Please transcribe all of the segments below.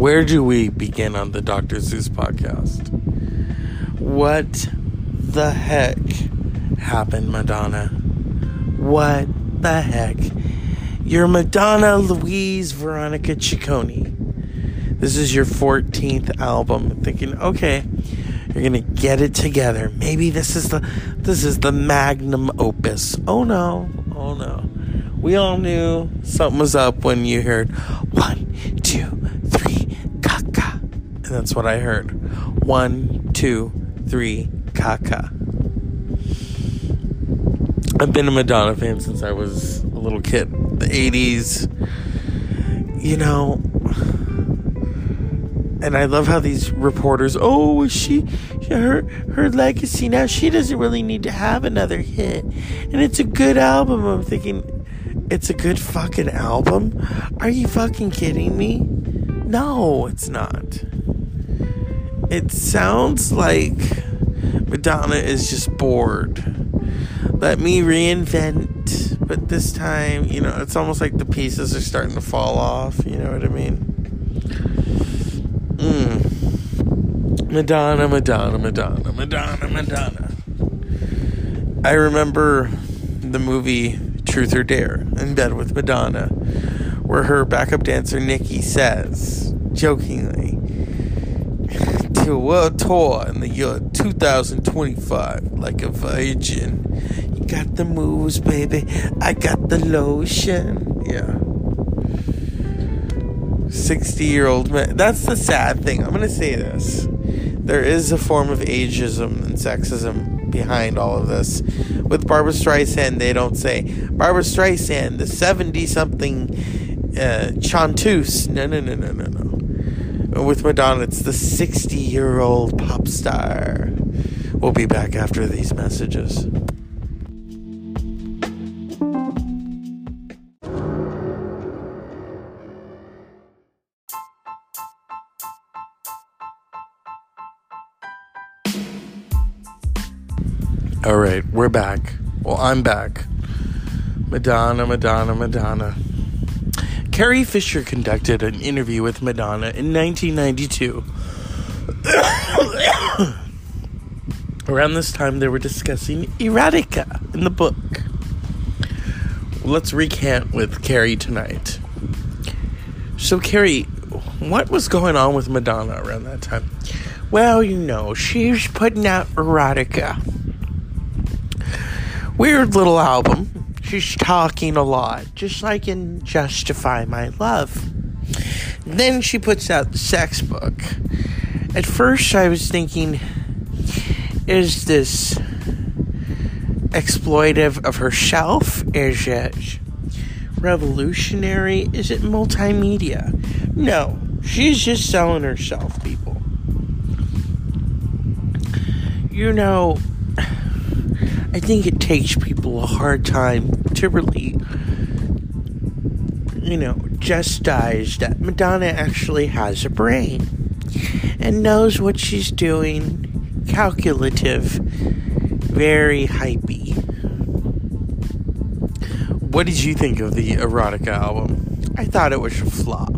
Where do we begin on the Dr. Zeus podcast? What the heck happened, Madonna? What the heck? You're Madonna Louise Veronica Ciccone. This is your 14th album. Thinking, okay, you're gonna get it together. Maybe this is the this is the magnum opus. Oh no, oh no. We all knew something was up when you heard one, two. That's what I heard. One, two, three, caca. I've been a Madonna fan since I was a little kid. The 80s. You know, and I love how these reporters, oh, she, her, her legacy now, she doesn't really need to have another hit. And it's a good album. I'm thinking, it's a good fucking album? Are you fucking kidding me? No, it's not. It sounds like Madonna is just bored. Let me reinvent. But this time, you know, it's almost like the pieces are starting to fall off. You know what I mean? Mm. Madonna, Madonna, Madonna, Madonna, Madonna. I remember the movie Truth or Dare in bed with Madonna, where her backup dancer Nikki says, jokingly, to a world tour in the year 2025 like a virgin. You got the moves, baby. I got the lotion. Yeah. 60 year old man. That's the sad thing. I'm going to say this. There is a form of ageism and sexism behind all of this. With Barbra Streisand, they don't say, Barbra Streisand, the 70 something uh, chanteuse. No, no, no, no, no, no. With Madonna, it's the 60 year old pop star. We'll be back after these messages. All right, we're back. Well, I'm back. Madonna, Madonna, Madonna. Carrie Fisher conducted an interview with Madonna in 1992. Around this time, they were discussing erotica in the book. Let's recant with Carrie tonight. So, Carrie, what was going on with Madonna around that time? Well, you know, she was putting out erotica weird little album. She's talking a lot, just like in Justify My Love. Then she puts out the sex book. At first, I was thinking, is this exploitive of herself? Is it revolutionary? Is it multimedia? No, she's just selling herself, people. You know, I think it takes people a hard time to really, you know, justice that Madonna actually has a brain and knows what she's doing, calculative, very hypey. What did you think of the erotica album? I thought it was a flop.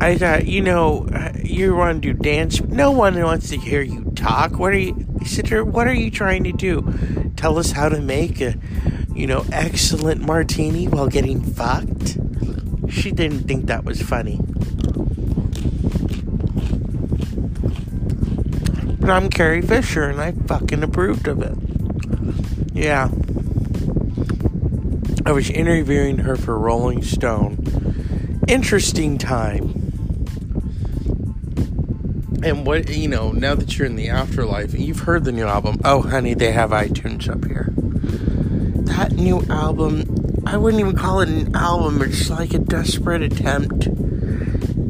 I thought, you know, you want to do dance. No one wants to hear you talk. What are you? sit here. What are you trying to do? Tell us how to make a, you know, excellent martini while getting fucked? She didn't think that was funny. But I'm Carrie Fisher and I fucking approved of it. Yeah. I was interviewing her for Rolling Stone. Interesting time and what you know, now that you're in the afterlife, you've heard the new album. Oh, honey, they have iTunes up here. That new album, I wouldn't even call it an album. It's like a desperate attempt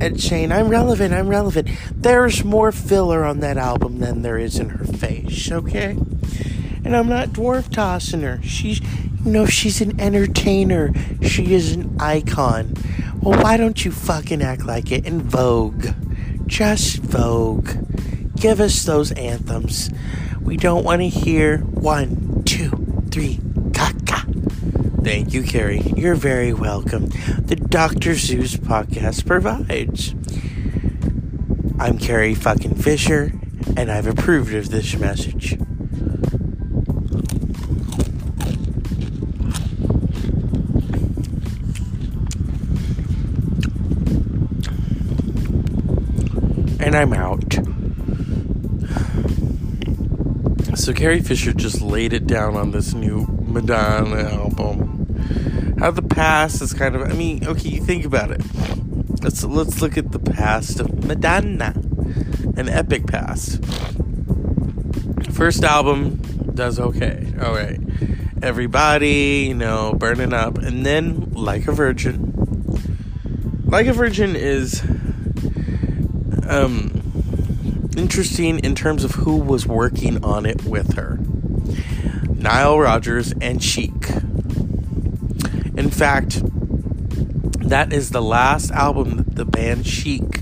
at saying, "I'm relevant. I'm relevant." There's more filler on that album than there is in her face. Okay, and I'm not dwarf tossing her. She's, you know, she's an entertainer. She is an icon. Well, why don't you fucking act like it in Vogue? Just Vogue. Give us those anthems. We don't want to hear one, two, three. Thank you, Carrie. You're very welcome. The Dr. Zeus podcast provides. I'm Carrie fucking Fisher, and I've approved of this message. And I'm out. So Carrie Fisher just laid it down on this new Madonna album. How the past is kind of I mean, okay, you think about it. Let's let's look at the past of Madonna. An epic past. First album does okay. Alright. Everybody, you know, burning up. And then Like a Virgin. Like a Virgin is um interesting in terms of who was working on it with her Nile Rodgers and Chic. In fact, that is the last album that the band Chic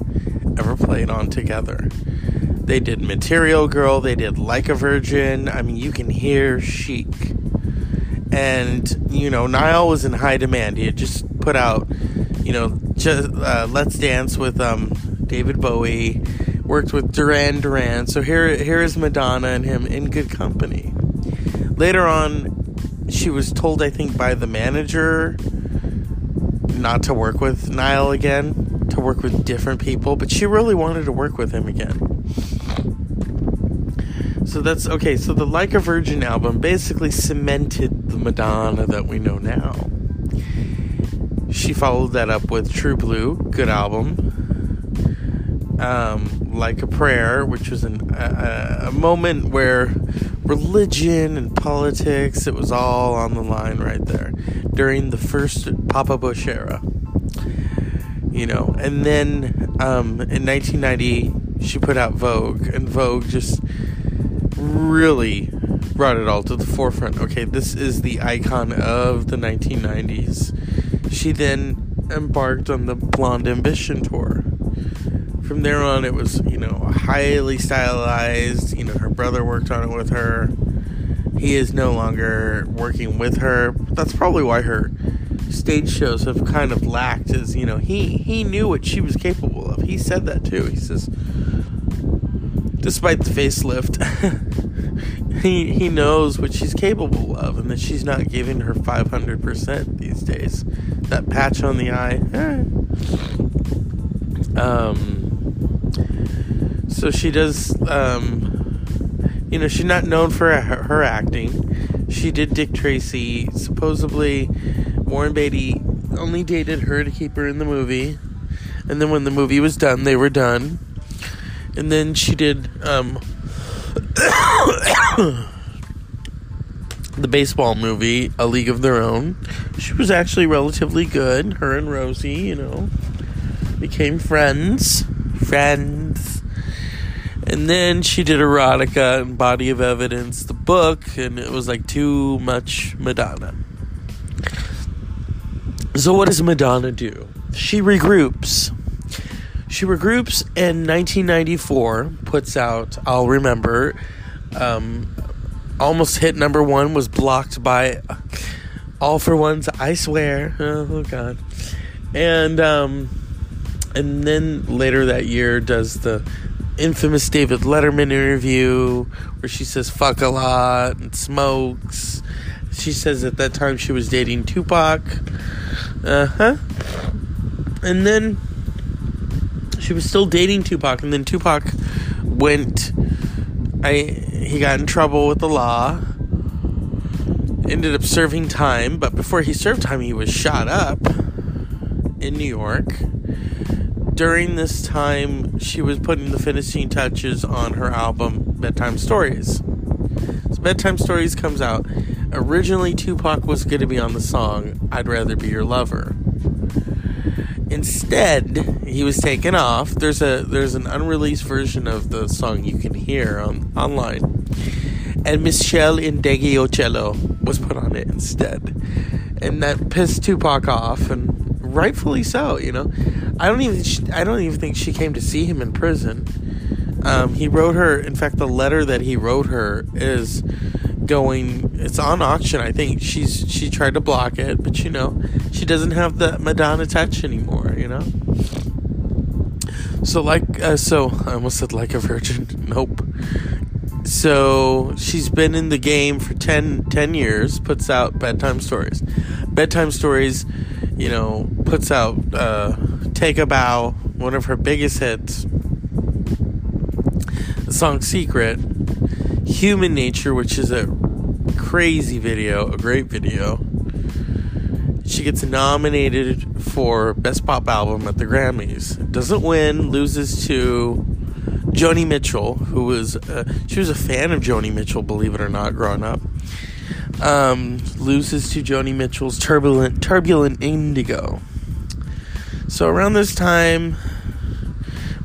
ever played on together. They did Material Girl, they did Like a Virgin. I mean, you can hear Chic. And, you know, Nile was in high demand. He had just put out, you know, just, uh, Let's Dance with um, David Bowie worked with Duran Duran. So here, here is Madonna and him in good company. Later on, she was told, I think, by the manager not to work with Nile again, to work with different people, but she really wanted to work with him again. So that's okay. So the Like a Virgin album basically cemented the Madonna that we know now. She followed that up with True Blue, good album um, like a prayer, which was an, a, a moment where religion and politics, it was all on the line right there during the first Papa Bush era. You know, and then um, in 1990, she put out Vogue, and Vogue just really brought it all to the forefront. Okay, this is the icon of the 1990s. She then embarked on the Blonde Ambition tour from there on, it was, you know, highly stylized. You know, her brother worked on it with her. He is no longer working with her. That's probably why her stage shows have kind of lacked is, you know, he, he knew what she was capable of. He said that too. He says, despite the facelift, he, he knows what she's capable of and that she's not giving her 500% these days. That patch on the eye, eh. Um, so she does, um, you know, she's not known for her, her acting. She did Dick Tracy. Supposedly, Warren Beatty only dated her to keep her in the movie. And then when the movie was done, they were done. And then she did um, the baseball movie, A League of Their Own. She was actually relatively good. Her and Rosie, you know, became friends. Friends. And then she did Erotica and Body of Evidence, the book, and it was like too much Madonna. So, what does Madonna do? She regroups. She regroups in 1994, puts out I'll Remember. Um, almost hit number one, was blocked by All for One's I Swear. Oh, God. And, um, and then later that year does the infamous David Letterman interview where she says fuck a lot and smokes. She says at that time she was dating Tupac. Uh huh. And then she was still dating Tupac, and then Tupac went. I he got in trouble with the law. Ended up serving time, but before he served time, he was shot up in New York during this time, she was putting the finishing touches on her album Bedtime Stories. So Bedtime Stories comes out. Originally, Tupac was going to be on the song I'd Rather Be Your Lover. Instead, he was taken off. There's a there's an unreleased version of the song you can hear on online. And Michelle Meshell Ndegeocello was put on it instead. And that pissed Tupac off and rightfully so. You know, I don't even I don't even think she came to see him in prison. Um, he wrote her. In fact, the letter that he wrote her is going. It's on auction. I think she's she tried to block it, but you know, she doesn't have the Madonna touch anymore. You know. So like, uh, so I almost said like a virgin. Nope. So she's been in the game for 10, 10 years. Puts out bedtime stories. Bedtime stories, you know, puts out uh, "Take a Bow," one of her biggest hits. The song "Secret," "Human Nature," which is a crazy video, a great video. She gets nominated for Best Pop Album at the Grammys. Doesn't win, loses to Joni Mitchell, who was uh, she was a fan of Joni Mitchell, believe it or not, growing up. Um, loses to Joni Mitchell's Turbulent Turbulent Indigo. So around this time,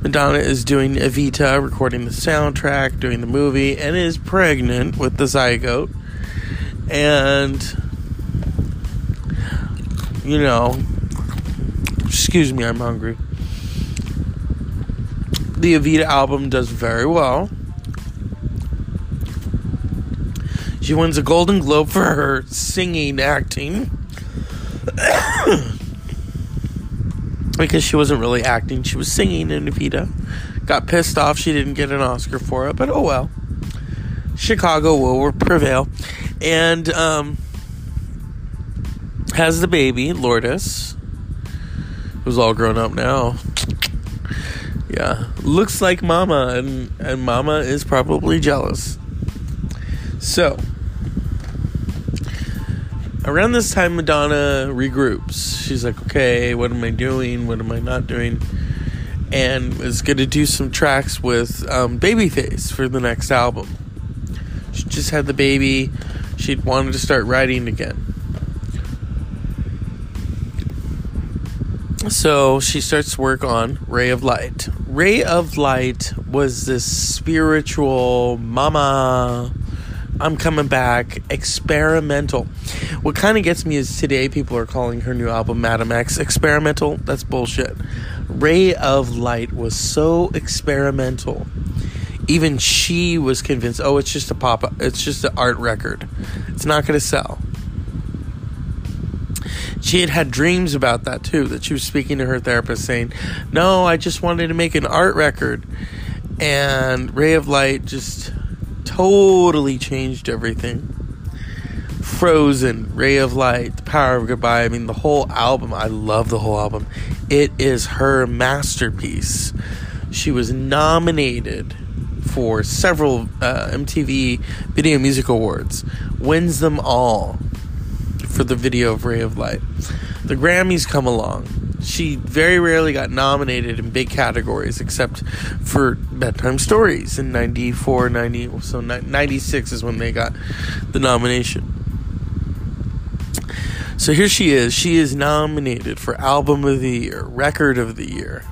Madonna is doing Evita, recording the soundtrack, doing the movie, and is pregnant with the zygote. And you know, excuse me, I'm hungry. The Evita album does very well. She wins a Golden Globe for her singing acting. because she wasn't really acting, she was singing in Evita. Got pissed off she didn't get an Oscar for it, but oh well. Chicago will prevail. And um, has the baby, Lourdes, who's all grown up now. Yeah, looks like Mama, and and Mama is probably jealous. So, around this time, Madonna regroups. She's like, "Okay, what am I doing? What am I not doing?" And is going to do some tracks with um, Babyface for the next album. She just had the baby. She wanted to start writing again. So she starts to work on Ray of Light. Ray of Light was this spiritual mama. I'm coming back, experimental. What kind of gets me is today people are calling her new album Madame X experimental. That's bullshit. Ray of Light was so experimental. Even she was convinced, oh, it's just a pop it's just an art record. It's not going to sell she had had dreams about that too that she was speaking to her therapist saying no i just wanted to make an art record and ray of light just totally changed everything frozen ray of light the power of goodbye i mean the whole album i love the whole album it is her masterpiece she was nominated for several uh, mtv video music awards wins them all for the video of Ray of Light. The Grammys come along. She very rarely got nominated in big categories except for Bedtime Stories in 94, 90, so 96 is when they got the nomination. So here she is. She is nominated for Album of the Year, Record of the Year,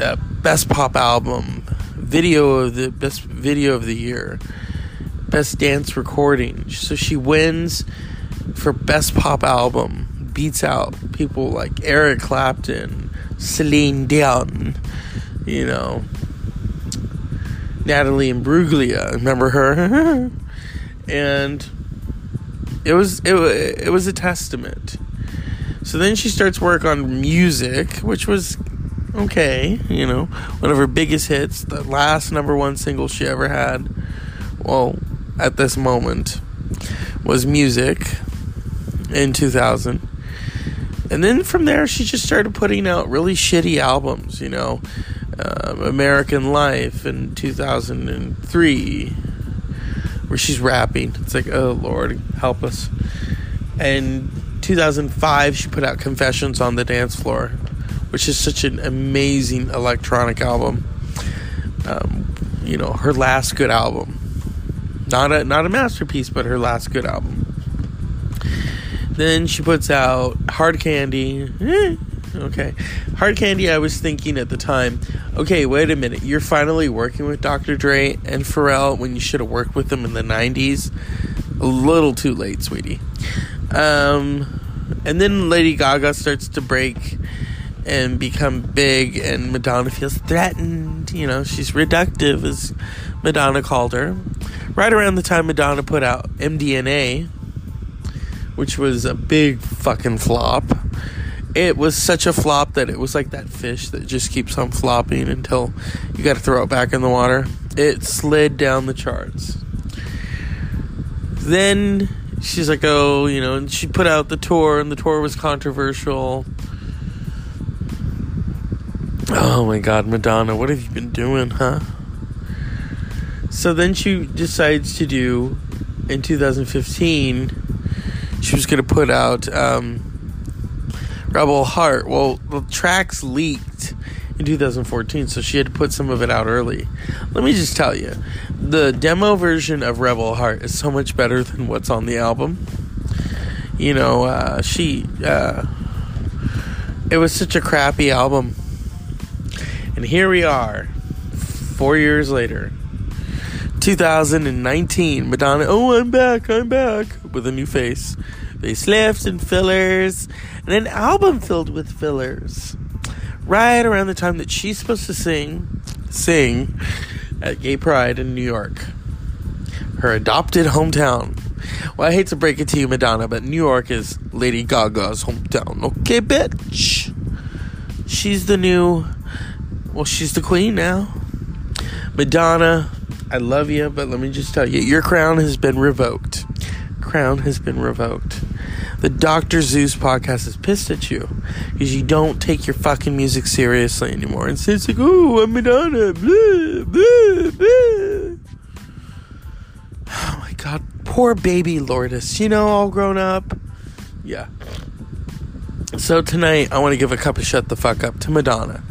uh, Best Pop Album, Video of the Best Video of the Year, Best Dance Recording. So she wins for Best Pop Album, beats out people like Eric Clapton, Celine Dion, you know, Natalie Imbruglia. Remember her? and it was it, it was a testament. So then she starts work on music, which was okay, you know, one of her biggest hits, the last number one single she ever had. Well, at this moment was music in 2000. And then from there, she just started putting out really shitty albums, you know, uh, American Life in 2003, where she's rapping. It's like, oh Lord, help us. And 2005, she put out Confessions on the Dance Floor, which is such an amazing electronic album. Um, you know, her last good album. Not a not a masterpiece, but her last good album. Then she puts out Hard Candy. Okay. Hard Candy, I was thinking at the time, okay, wait a minute. You're finally working with Dr. Dre and Pharrell when you should have worked with them in the 90s. A little too late, sweetie. Um, and then Lady Gaga starts to break and become big, and Madonna feels threatened. You know, she's reductive, as Madonna called her right around the time Madonna put out MDNA, which was a big fucking flop, it was such a flop that it was like that fish that just keeps on flopping until you got to throw it back in the water. It slid down the charts. Then she's like, oh, you know, and she put out the tour, and the tour was controversial. Oh my god, Madonna, what have you been doing, huh? So then she decides to do in 2015, she was going to put out um, Rebel Heart. Well, the tracks leaked in 2014, so she had to put some of it out early. Let me just tell you, the demo version of Rebel Heart is so much better than what's on the album. You know, uh, she, uh, it was such a crappy album. And here we are, four years later. 2019, Madonna, oh, I'm back, I'm back, with a new face. Facelift and fillers, and an album filled with fillers. Right around the time that she's supposed to sing, sing at Gay Pride in New York, her adopted hometown. Well, I hate to break it to you, Madonna, but New York is Lady Gaga's hometown. Okay, bitch? She's the new, well, she's the queen now. Madonna, I love you, but let me just tell you, your crown has been revoked. Crown has been revoked. The Dr. Zeus podcast is pissed at you because you don't take your fucking music seriously anymore. And so it's like, oh, I'm Madonna, blah, blah, blah. Oh my god, poor baby Lourdes, you know, all grown up. Yeah. So tonight, I want to give a cup of shut the fuck up to Madonna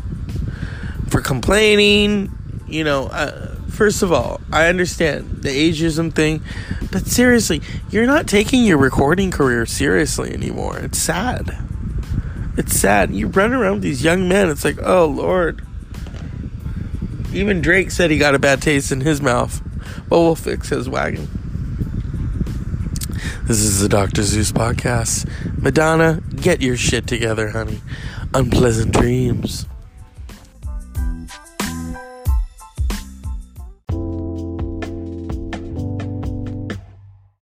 for complaining. You know, uh, first of all, I understand the ageism thing, but seriously, you're not taking your recording career seriously anymore. It's sad. It's sad. You run around with these young men, it's like, oh Lord. Even Drake said he got a bad taste in his mouth. But we'll fix his wagon. This is the Dr. Zeus podcast. Madonna, get your shit together, honey. Unpleasant dreams.